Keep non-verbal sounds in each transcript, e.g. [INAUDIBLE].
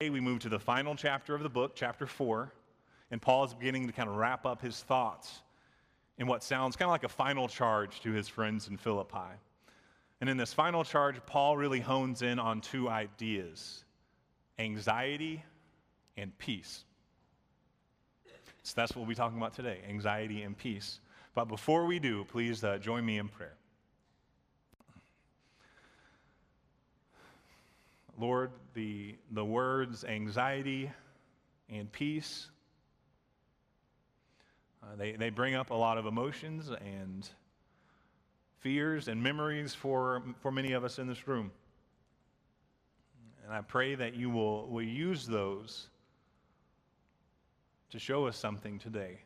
we move to the final chapter of the book, chapter 4, and Paul is beginning to kind of wrap up his thoughts in what sounds kind of like a final charge to his friends in Philippi. And in this final charge, Paul really hones in on two ideas anxiety and peace. So that's what we'll be talking about today anxiety and peace. But before we do, please uh, join me in prayer. Lord, the, the words anxiety and peace, uh, they, they bring up a lot of emotions and fears and memories for, for many of us in this room. And I pray that you will, will use those to show us something today,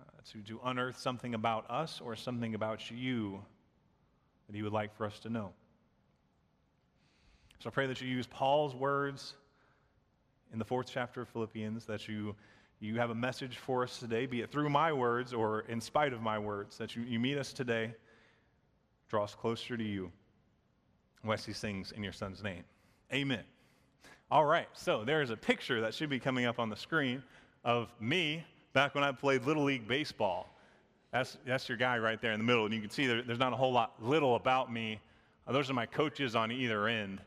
uh, to, to unearth something about us or something about you that you would like for us to know. So I pray that you use Paul's words in the fourth chapter of Philippians, that you, you have a message for us today, be it through my words or in spite of my words, that you, you meet us today, draw us closer to you. Wesley sings in your son's name. Amen. All right, so there's a picture that should be coming up on the screen of me back when I played Little League Baseball. That's, that's your guy right there in the middle, and you can see there, there's not a whole lot little about me. Those are my coaches on either end.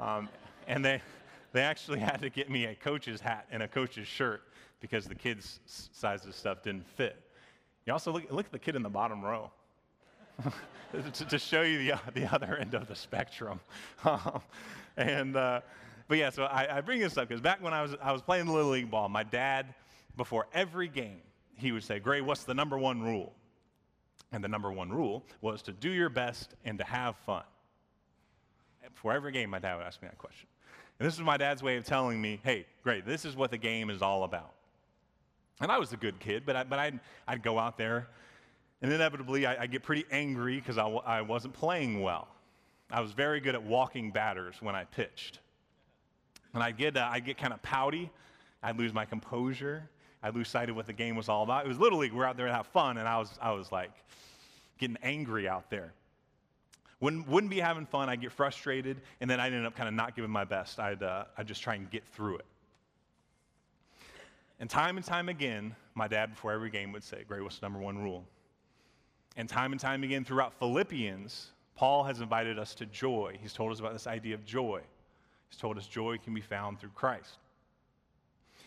Um, and they, they actually had to get me a coach's hat and a coach's shirt because the kids' sizes stuff didn't fit. You also look, look at the kid in the bottom row [LAUGHS] to, to, show you the, the other end of the spectrum. [LAUGHS] Um, and, uh, but yeah, so I, I bring this up because back when I was, I was playing Little League ball, my dad, before every game, he would say, Gray, what's the number one rule? And the number one rule was to do your best and to have fun before every game, my dad would ask me that question. And this is my dad's way of telling me, hey, Gray, this is what the game is all about. And I was a good kid, but, I, but I'd, I'd go out there, and inevitably I, would get pretty angry because I, I wasn't playing well. I was very good at walking batters when I pitched. And I'd get, uh, I'd get kind of pouty. I'd lose my composure. I'd lose sight of what the game was all about. It was League. We're out there to have fun, and I was, I was like getting angry out there wouldn't, wouldn't be having fun. I'd get frustrated, and then I'd end up kind of not giving my best. I'd, uh, I'd just try and get through it. And time and time again, my dad, before every game, would say, Gray, what's the number one rule? And time and time again throughout Philippians, Paul has invited us to joy. He's told us about this idea of joy. He's told us joy can be found through Christ.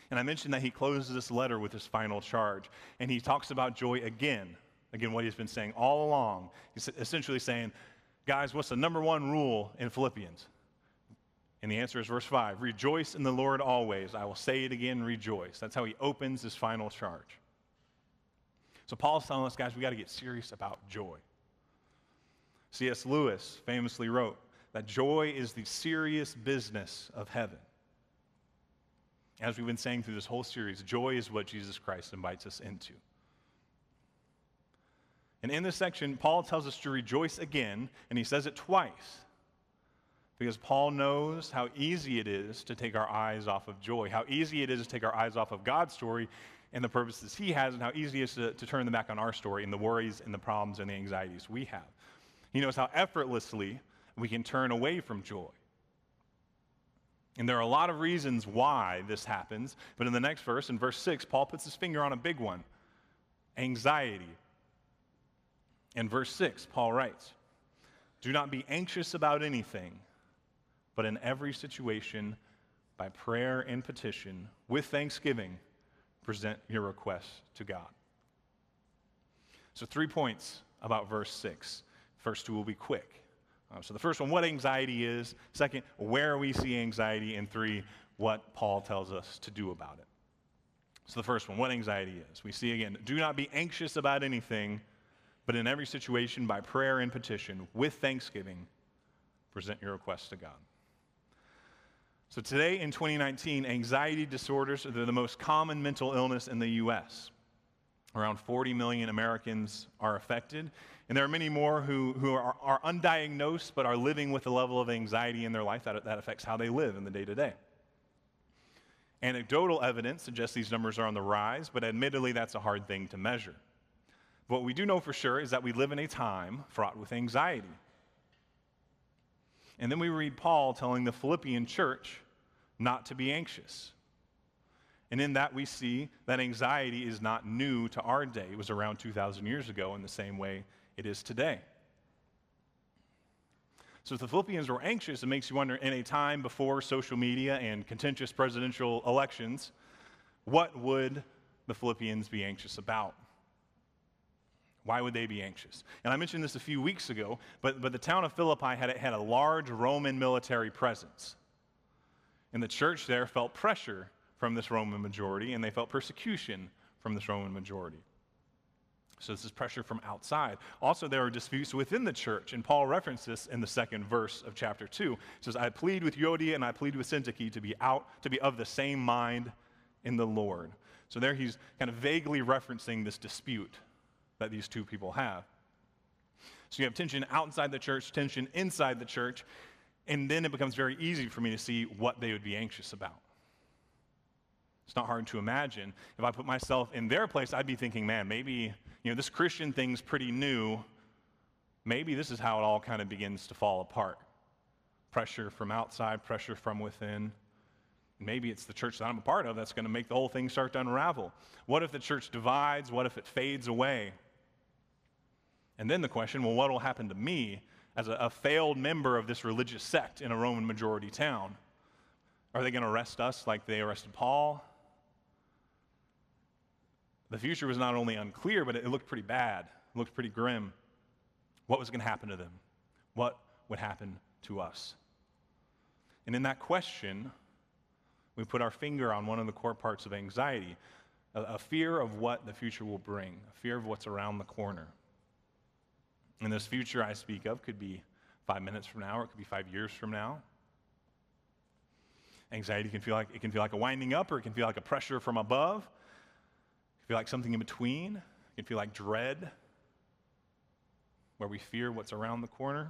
And I mentioned that he closes this letter with his final charge, and he talks about joy again. Again, what he's been saying all along. He's essentially saying, Guys, what's the number one rule in Philippians? And the answer is verse 5 Rejoice in the Lord always. I will say it again, rejoice. That's how he opens his final charge. So Paul's telling us, guys, we got to get serious about joy. C.S. Lewis famously wrote that joy is the serious business of heaven. As we've been saying through this whole series, joy is what Jesus Christ invites us into. And in this section, Paul tells us to rejoice again, and he says it twice. Because Paul knows how easy it is to take our eyes off of joy, how easy it is to take our eyes off of God's story and the purposes he has, and how easy it is to, to turn them back on our story and the worries and the problems and the anxieties we have. He knows how effortlessly we can turn away from joy. And there are a lot of reasons why this happens, but in the next verse, in verse 6, Paul puts his finger on a big one anxiety. In verse 6, Paul writes, Do not be anxious about anything, but in every situation, by prayer and petition, with thanksgiving, present your requests to God. So, three points about verse 6. First two will be quick. Uh, so, the first one, what anxiety is. Second, where we see anxiety. And three, what Paul tells us to do about it. So, the first one, what anxiety is. We see again, do not be anxious about anything but in every situation, by prayer and petition, with thanksgiving, present your requests to God. So, today in 2019, anxiety disorders are the most common mental illness in the U.S. Around 40 million Americans are affected, and there are many more who, who are, are undiagnosed but are living with a level of anxiety in their life that, that affects how they live in the day to day. Anecdotal evidence suggests these numbers are on the rise, but admittedly, that's a hard thing to measure. What we do know for sure is that we live in a time fraught with anxiety. And then we read Paul telling the Philippian church not to be anxious. And in that, we see that anxiety is not new to our day. It was around 2,000 years ago in the same way it is today. So, if the Philippians were anxious, it makes you wonder in a time before social media and contentious presidential elections, what would the Philippians be anxious about? Why would they be anxious? And I mentioned this a few weeks ago, but, but the town of Philippi had, had a large Roman military presence. And the church there felt pressure from this Roman majority, and they felt persecution from this Roman majority. So this is pressure from outside. Also, there are disputes within the church, and Paul references this in the second verse of chapter 2. He says, I plead with Euodia and I plead with Syntyche to be out, to be of the same mind in the Lord. So there he's kind of vaguely referencing this dispute that these two people have. So you have tension outside the church, tension inside the church, and then it becomes very easy for me to see what they would be anxious about. It's not hard to imagine. If I put myself in their place, I'd be thinking, man, maybe, you know, this Christian thing's pretty new. Maybe this is how it all kind of begins to fall apart. Pressure from outside, pressure from within. Maybe it's the church that I'm a part of that's going to make the whole thing start to unravel. What if the church divides? What if it fades away? And then the question well, what will happen to me as a, a failed member of this religious sect in a Roman majority town? Are they going to arrest us like they arrested Paul? The future was not only unclear, but it looked pretty bad, it looked pretty grim. What was going to happen to them? What would happen to us? And in that question, we put our finger on one of the core parts of anxiety a, a fear of what the future will bring, a fear of what's around the corner. And this future I speak of could be five minutes from now, or it could be five years from now. Anxiety can feel like it can feel like a winding up, or it can feel like a pressure from above. It can feel like something in between. It can feel like dread, where we fear what's around the corner.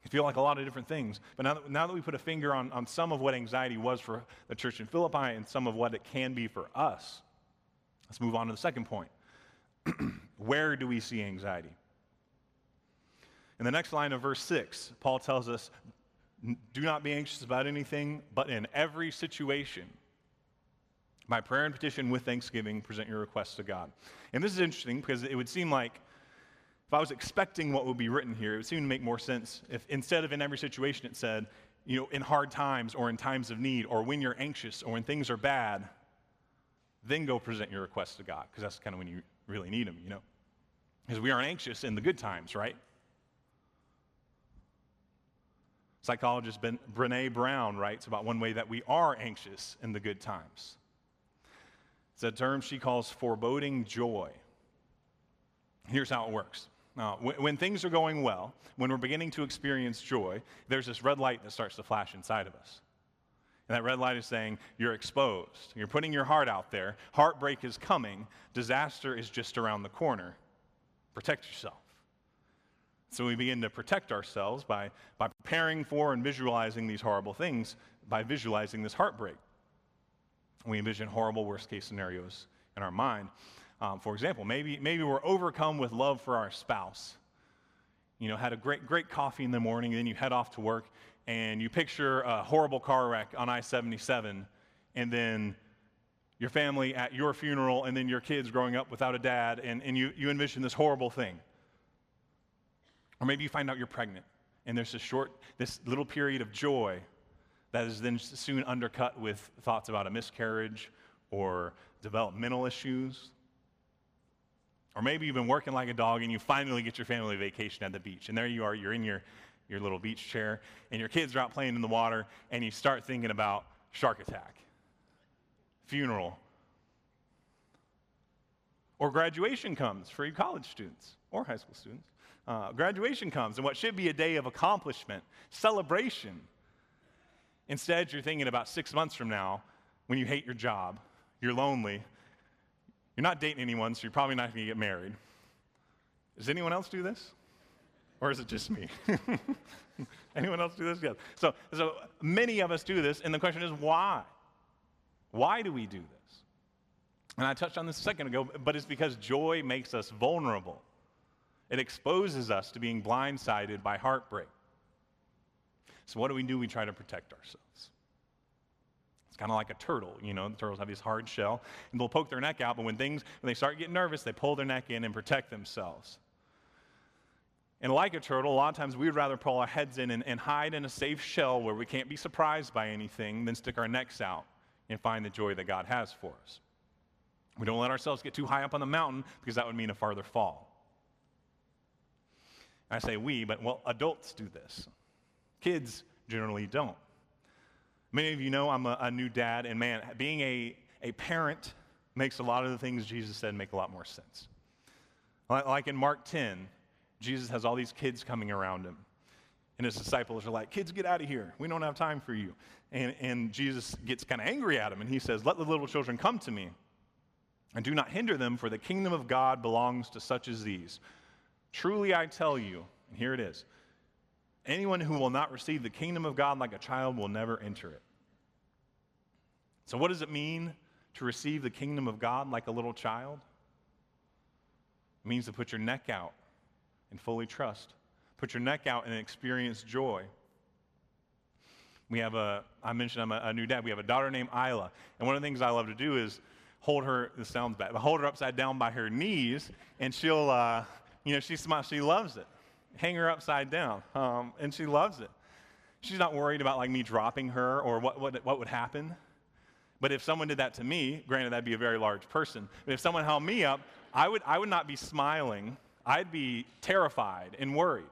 It can feel like a lot of different things. But now that, now that we put a finger on, on some of what anxiety was for the church in Philippi and some of what it can be for us, let's move on to the second point. [CLEARS THROAT] Where do we see anxiety? In the next line of verse 6, Paul tells us, Do not be anxious about anything, but in every situation, by prayer and petition with thanksgiving, present your requests to God. And this is interesting because it would seem like if I was expecting what would be written here, it would seem to make more sense if instead of in every situation it said, you know, in hard times or in times of need or when you're anxious or when things are bad, then go present your requests to God because that's kind of when you really need them, you know. Because we aren't anxious in the good times, right? Psychologist ben, Brene Brown writes about one way that we are anxious in the good times. It's a term she calls foreboding joy. Here's how it works uh, when, when things are going well, when we're beginning to experience joy, there's this red light that starts to flash inside of us. And that red light is saying, You're exposed. You're putting your heart out there. Heartbreak is coming. Disaster is just around the corner. Protect yourself. So we begin to protect ourselves by, by preparing for and visualizing these horrible things, by visualizing this heartbreak. We envision horrible worst case scenarios in our mind. Um, for example, maybe, maybe we're overcome with love for our spouse. You know, had a great, great coffee in the morning, then you head off to work, and you picture a horrible car wreck on I 77, and then your family at your funeral, and then your kids growing up without a dad, and, and you, you envision this horrible thing. Or maybe you find out you're pregnant, and there's this short, this little period of joy that is then soon undercut with thoughts about a miscarriage or developmental issues. Or maybe you've been working like a dog and you finally get your family vacation at the beach. And there you are, you're in your, your little beach chair, and your kids are out playing in the water, and you start thinking about shark attack, funeral, or graduation comes for you college students or high school students. Uh, graduation comes, and what should be a day of accomplishment, celebration. Instead, you're thinking about six months from now when you hate your job, you're lonely, you're not dating anyone, so you're probably not going to get married. Does anyone else do this? Or is it just me? [LAUGHS] anyone else do this? Yes. So, so many of us do this, and the question is why? Why do we do this? And I touched on this a second ago, but it's because joy makes us vulnerable. It exposes us to being blindsided by heartbreak. So, what do we do? We try to protect ourselves. It's kind of like a turtle. You know, the turtles have this hard shell, and they'll poke their neck out, but when things, when they start getting nervous, they pull their neck in and protect themselves. And like a turtle, a lot of times we'd rather pull our heads in and, and hide in a safe shell where we can't be surprised by anything than stick our necks out and find the joy that God has for us. We don't let ourselves get too high up on the mountain because that would mean a farther fall. I say we, but well, adults do this. Kids generally don't. Many of you know I'm a, a, new dad, and man, being a, a parent makes a lot of the things Jesus said make a lot more sense. Like in Mark 10, Jesus has all these kids coming around him. And his disciples are like, Kids, get out of here. We don't have time for you. And, and Jesus gets kind of angry at him, and he says, Let the little children come to me, and do not hinder them, for the kingdom of God belongs to such as these. Truly I tell you, and here it is anyone who will not receive the kingdom of God like a child will never enter it. So, what does it mean to receive the kingdom of God like a little child? It means to put your neck out and fully trust. Put your neck out and experience joy. We have a, I mentioned I'm a, a, new dad. We have a daughter named Isla. And one of the things I love to do is hold her, this sounds bad, but hold her upside down by her knees, and she'll, uh, you know, she smiles. She loves it. Hang her upside down, um, and she loves it. She's not worried about like me dropping her or what, what, what would happen. But if someone did that to me, granted that'd be a very large person, but if someone held me up, I would, I would not be smiling I'd be terrified and worried.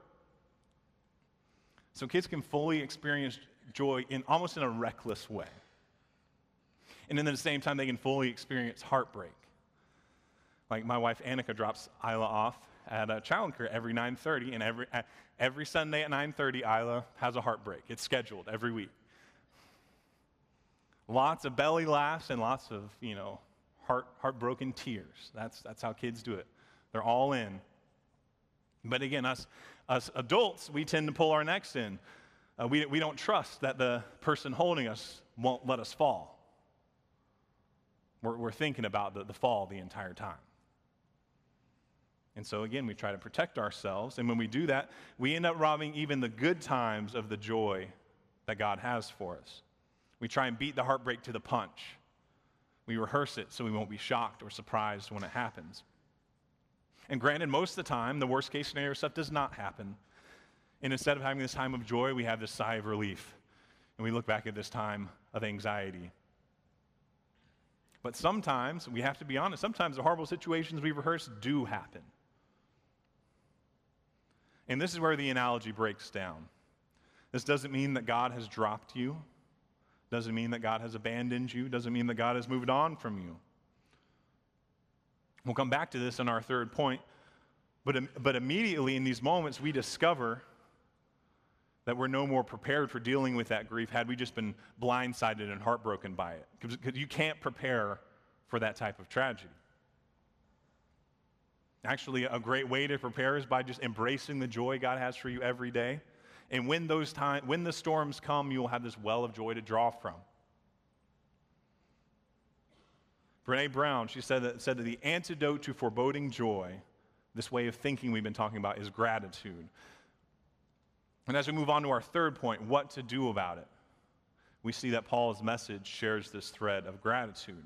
So kids can fully experience joy in almost in a reckless way. And then at the same time, they can fully experience heartbreak. Like my wife Annika drops Isla off at a child care every 9:30, and every every Sunday at 9:30, Isla has a heartbreak. It's scheduled every week. Lots of belly laughs and lots of you know heart heartbroken tears. That's that's how kids do it. They're all in. But again, us, us adults, we tend to pull our necks in. Uh, we, we don't trust that the person holding us won't let us fall. We're, we're thinking about the, the fall the entire time. And so, again, we try to protect ourselves. And when we do that, we end up robbing even the good times of the joy that God has for us. We try and beat the heartbreak to the punch. We rehearse it so we won't be shocked or surprised when it happens. And granted, most of the time, the worst case scenario stuff does not happen. And instead of having this time of joy, we have this sigh of relief. And we look back at this time of anxiety. But sometimes, we have to be honest, sometimes the horrible situations we rehearse do happen. And this is where the analogy breaks down. This doesn't mean that God has dropped you, doesn't mean that God has abandoned you, doesn't mean that God has moved on from you. We'll come back to this in our third point. But, but immediately in these moments, we discover that we're no more prepared for dealing with that grief had we just been blindsided and heartbroken by it. Because you can't prepare for that type of tragedy. Actually, a great way to prepare is by just embracing the joy God has for you every day. And when those time, when the storms come, you will have this well of joy to draw from. Brene Brown, she said that, said that the antidote to foreboding joy, this way of thinking we've been talking about, is gratitude. And as we move on to our third point, what to do about it, we see that Paul's message shares this thread of gratitude.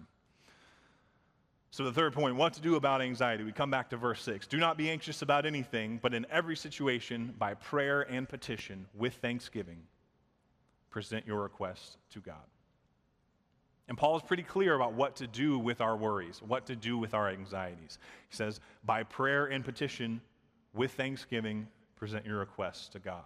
So, the third point, what to do about anxiety, we come back to verse 6. Do not be anxious about anything, but in every situation, by prayer and petition, with thanksgiving, present your requests to God. And Paul is pretty clear about what to do with our worries, what to do with our anxieties. He says, by prayer and petition, with thanksgiving, present your requests to God.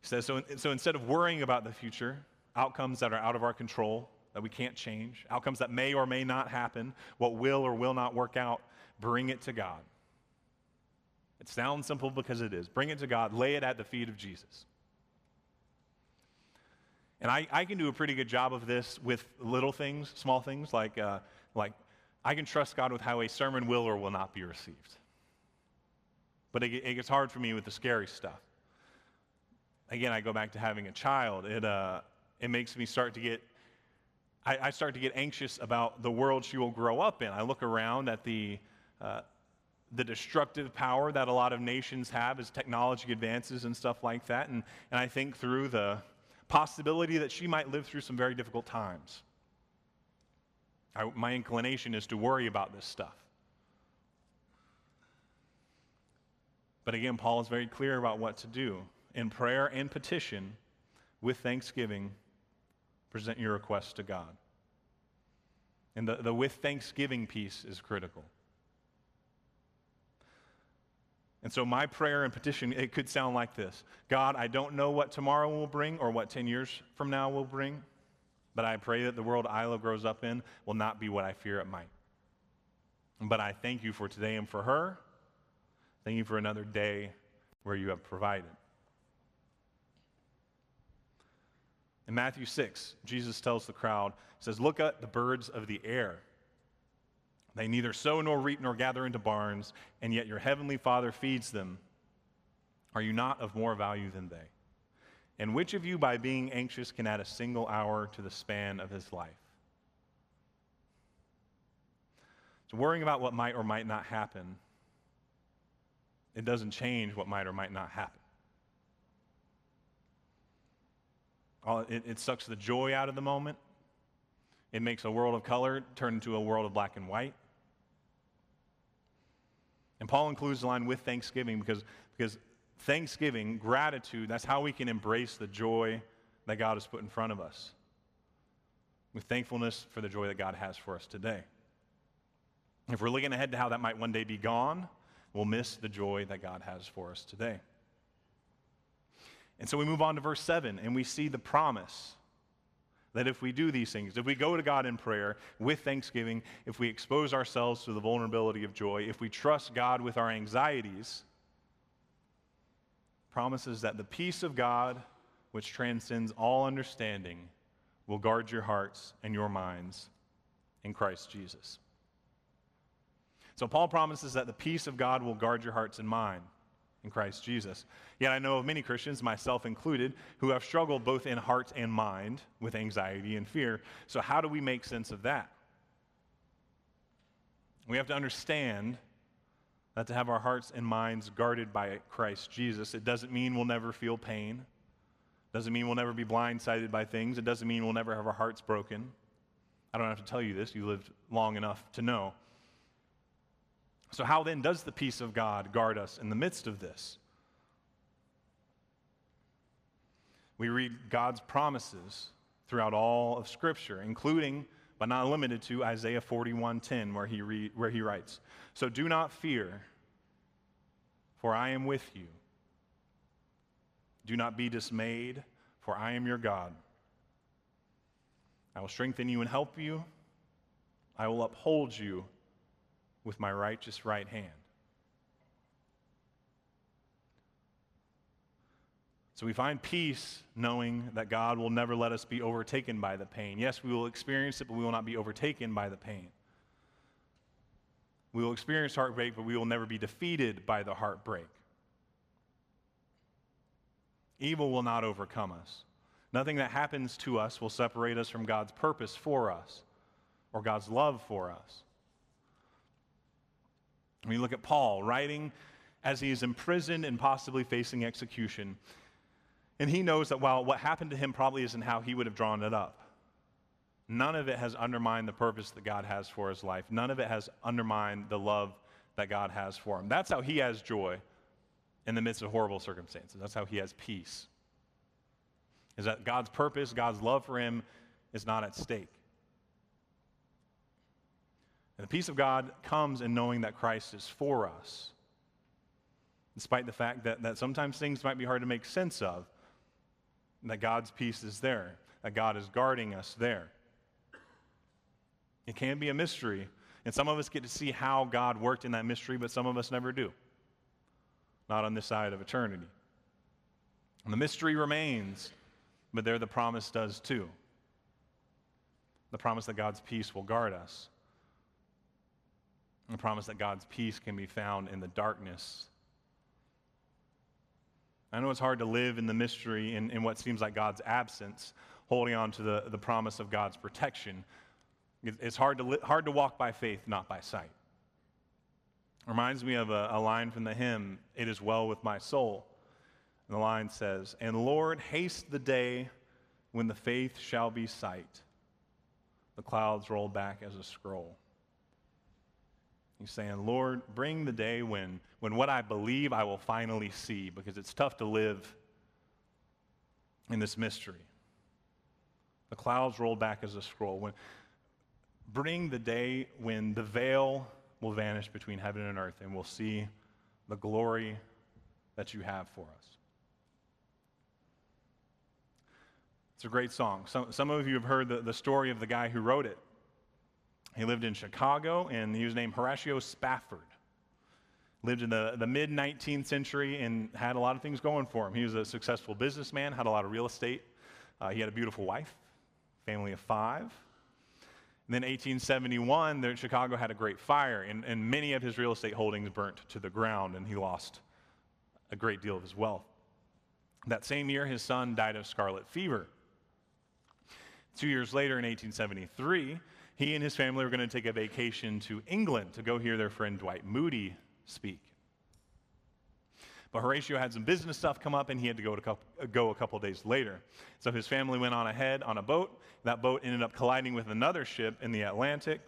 He says, so, so instead of worrying about the future, outcomes that are out of our control, that we can't change, outcomes that may or may not happen, what will or will not work out, bring it to God. It sounds simple because it is. Bring it to God, lay it at the feet of Jesus. And I, I can do a pretty good job of this with little things, small things, like, uh, like I can trust God with how a sermon will or will not be received. But it, it gets hard for me with the scary stuff. Again, I go back to having a child. It, uh, it makes me start to get, I, I, start to get anxious about the world she will grow up in. I look around at the, uh, the destructive power that a lot of nations have as technology advances and stuff like that. And, and I think through the, possibility that she might live through some very difficult times. I, my inclination is to worry about this stuff. But again, Paul is very clear about what to do. In prayer and petition, with thanksgiving, present your requests to God. And the, the with thanksgiving piece is critical. And so, my prayer and petition, it could sound like this God, I don't know what tomorrow will bring or what 10 years from now will bring, but I pray that the world Isla grows up in will not be what I fear it might. But I thank you for today and for her. Thank you for another day where you have provided. In Matthew 6, Jesus tells the crowd, He says, Look at the birds of the air. They neither sow nor reap nor gather into barns, and yet your heavenly Father feeds them. Are you not of more value than they? And which of you, by being anxious, can add a single hour to the span of his life? So, worrying about what might or might not happen, it doesn't change what might or might not happen. It, it sucks the joy out of the moment. It makes a world of color turn into a world of black and white. And Paul includes the line with thanksgiving because, because thanksgiving, gratitude, that's how we can embrace the joy that God has put in front of us. With thankfulness for the joy that God has for us today. If we're looking ahead to how that might one day be gone, we'll miss the joy that God has for us today. And so we move on to verse 7 and we see the promise that if we do these things, if we go to God in prayer with thanksgiving, if we expose ourselves to the vulnerability of joy, if we trust God with our anxieties, promises that the peace of God, which transcends all understanding, will guard your hearts and your minds in Christ Jesus. So, Paul promises that the peace of God will guard your hearts and mind in Christ Jesus. Yet I know of many Christians, myself included, who have struggled both in heart and mind with anxiety and fear. So, how do we make sense of that? We have to understand that to have our hearts and minds guarded by Christ Jesus, it doesn't mean we'll never feel pain. It doesn't mean we'll never be blindsided by things. It doesn't mean we'll never have our hearts broken. I don't have to tell you this, you lived long enough to know. So, how then does the peace of God guard us in the midst of this? We read God's promises throughout all of Scripture, including, but not limited to, Isaiah 41:10, where he, read, where he writes, So do not fear, for I am with you. Do not be dismayed, for I am your God. I will strengthen you and help you. I will uphold you with my righteous right hand. So we find peace knowing that God will never let us be overtaken by the pain. Yes, we will experience it, but we will not be overtaken by the pain. We will experience heartbreak, but we will never be defeated by the heartbreak. Evil will not overcome us. Nothing that happens to us will separate us from God's purpose for us or God's love for us. When you look at Paul writing as he is imprisoned and possibly facing execution, and he knows that while what happened to him probably isn't how he would have drawn it up, none of it has undermined the purpose that God has for his life. None of it has undermined the love that God has for him. That's how he has joy in the midst of horrible circumstances. That's how he has peace. Is that God's purpose, God's love for him is not at stake. And the peace of God comes in knowing that Christ is for us, despite the fact that, that sometimes things might be hard to make sense of, that God's peace is there, that God is guarding us there. It can be a mystery, and some of us get to see how God worked in that mystery, but some of us never do. Not on this side of eternity. And the mystery remains, but there the promise does too. The promise that God's peace will guard us the promise that God's peace can be found in the darkness. I know it's hard to live in the mystery in, in what seems like God's absence, holding on to the, the promise of God's protection. It's hard to, li- hard to walk by faith, not by sight. Reminds me of a, a line from the hymn, It is Well with My Soul. And the line says, And Lord, haste the day when the faith shall be sight, the clouds roll back as a scroll. He's saying, Lord, bring the day when, when what I believe I will finally see, because it's tough to live in this mystery. The clouds roll back as a scroll. When, bring the day when the veil will vanish between heaven and earth, and we'll see the glory that you have for us. It's a great song. Some, some of you have heard the, the story of the guy who wrote it. He lived in Chicago, and he was named Horatio Spafford. Lived in the, the mid 19th century and had a lot of things going for him. He was a successful businessman, had a lot of real estate. Uh, he had a beautiful wife, family of five. And then 1871, there, Chicago had a great fire, and, and many of his real estate holdings burnt to the ground, and he lost a great deal of his wealth. That same year, his son died of scarlet fever. Two years later, in 1873, he and his family were going to take a vacation to England to go hear their friend Dwight Moody speak. But Horatio had some business stuff come up, and he had to go, to couple, go a couple days later. So his family went on ahead on a boat. That boat ended up colliding with another ship in the Atlantic.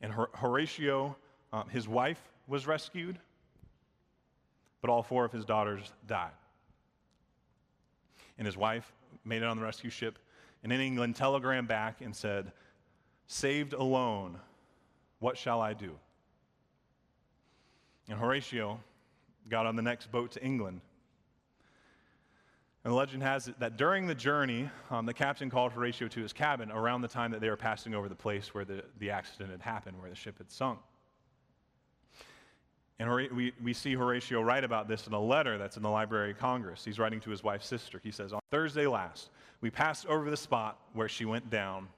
And Horatio, um, his wife, was rescued, but all four of his daughters died. And his wife made it on the rescue ship, and in England telegraphed back and said, Saved alone, what shall I do? And Horatio got on the next boat to England. And the legend has it that during the journey, um, the captain called Horatio to his cabin around the time that they were passing over the place where the, the accident had happened, where the ship had sunk. And we, we see Horatio write about this in a letter that's in the Library of Congress. He's writing to his wife's sister. He says, On Thursday last, we passed over the spot where she went down.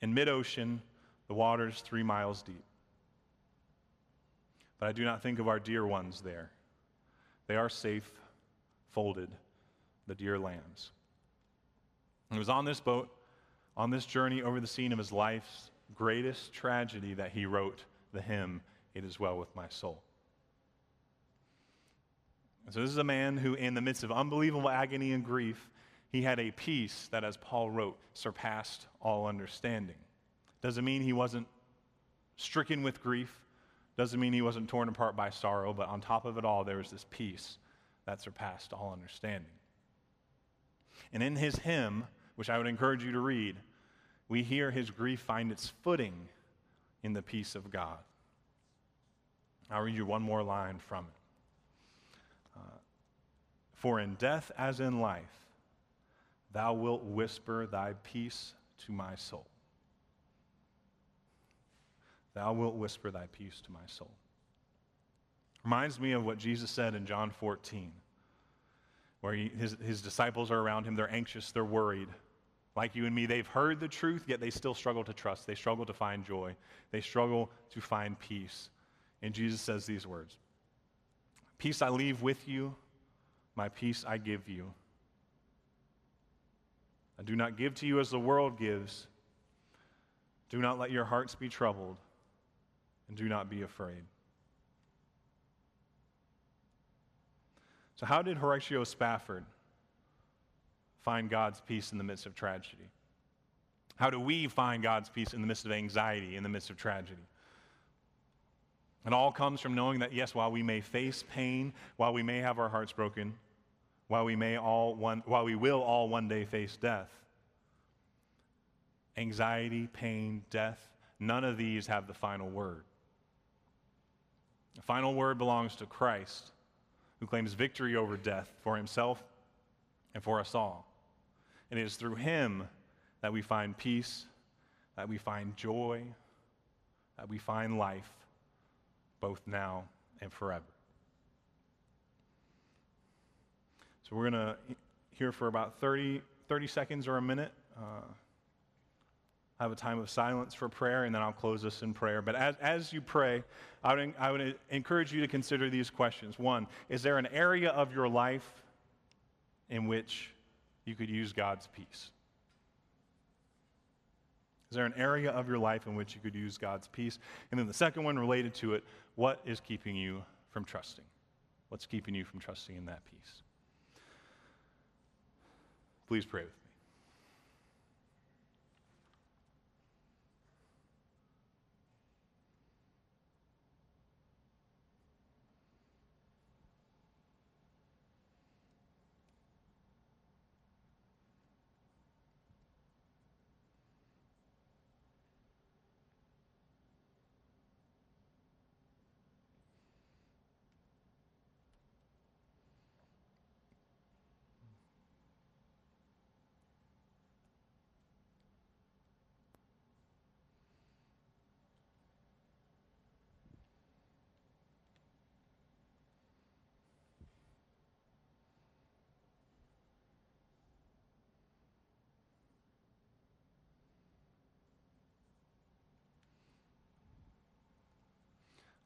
In mid ocean, the waters three miles deep. But I do not think of our dear ones there. They are safe, folded, the dear lambs. It was on this boat, on this journey over the scene of his life's greatest tragedy, that he wrote the hymn it is well with my soul. so, this is a man who, in the midst of unbelievable agony and grief, he had a peace that, as Paul wrote, surpassed all understanding. Doesn't mean he wasn't stricken with grief, doesn't mean he wasn't torn apart by sorrow, but on top of it all, there was this peace that surpassed all understanding. And in his hymn, which I would encourage you to read, we hear his grief find its footing in the peace of God. I'll read you one more line from it. Uh, For in death as in life, thou wilt whisper thy peace to my soul. Thou wilt whisper thy peace to my soul. Reminds me of what Jesus said in John 14, where he, his, his disciples are around him. They're anxious, they're worried. Like you and me, they've heard the truth, yet they still struggle to trust. They struggle to find joy. They struggle to find peace. And Jesus says these words Peace I leave with you, my peace I give you. I do not give to you as the world gives. Do not let your hearts be troubled, and do not be afraid. So, how did Horatio Spafford find God's peace in the midst of tragedy? How do we find God's peace in the midst of anxiety, in the midst of tragedy? It all comes from knowing that, yes, while we may face pain, while we may have our hearts broken, while we, may all one, while we will all one day face death, anxiety, pain, death, none of these have the final word. The final word belongs to Christ, who claims victory over death for himself and for us all. And it is through him that we find peace, that we find joy, that we find life both now and forever. We're going to hear for about 30, 30 seconds or a minute. Uh, have a time of silence for prayer, and then I'll close us in prayer. But as, as you pray, I would, I would encourage you to consider these questions. One, is there an area of your life in which you could use God's peace? Is there an area of your life in which you could use God's peace? And then the second one related to it, what is keeping you from trusting? What's keeping you from trusting in that peace? Please pray with me.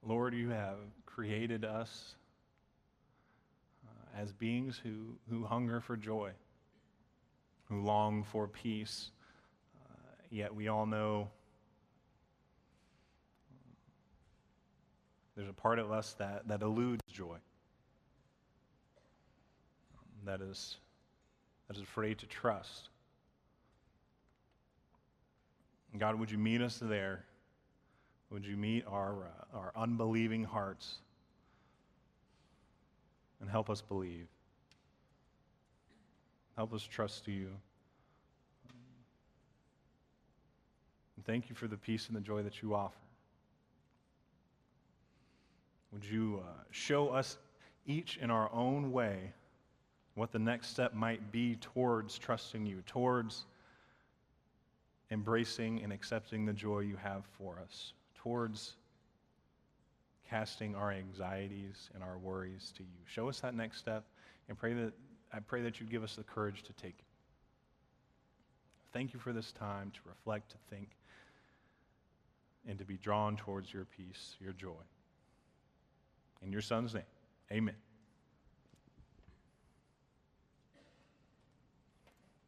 Lord, you have created us uh, as beings who, who hunger for joy, who long for peace. Uh, yet we all know there's a part of us that, that eludes joy, that is, that is afraid to trust. God, would you meet us there? Would you meet our, uh, our unbelieving hearts and help us believe? Help us trust you. And thank you for the peace and the joy that you offer. Would you uh, show us each in our own way what the next step might be towards trusting you, towards embracing and accepting the joy you have for us? Towards casting our anxieties and our worries to you. Show us that next step and pray that I pray that you give us the courage to take it. Thank you for this time to reflect, to think, and to be drawn towards your peace, your joy. In your son's name, amen.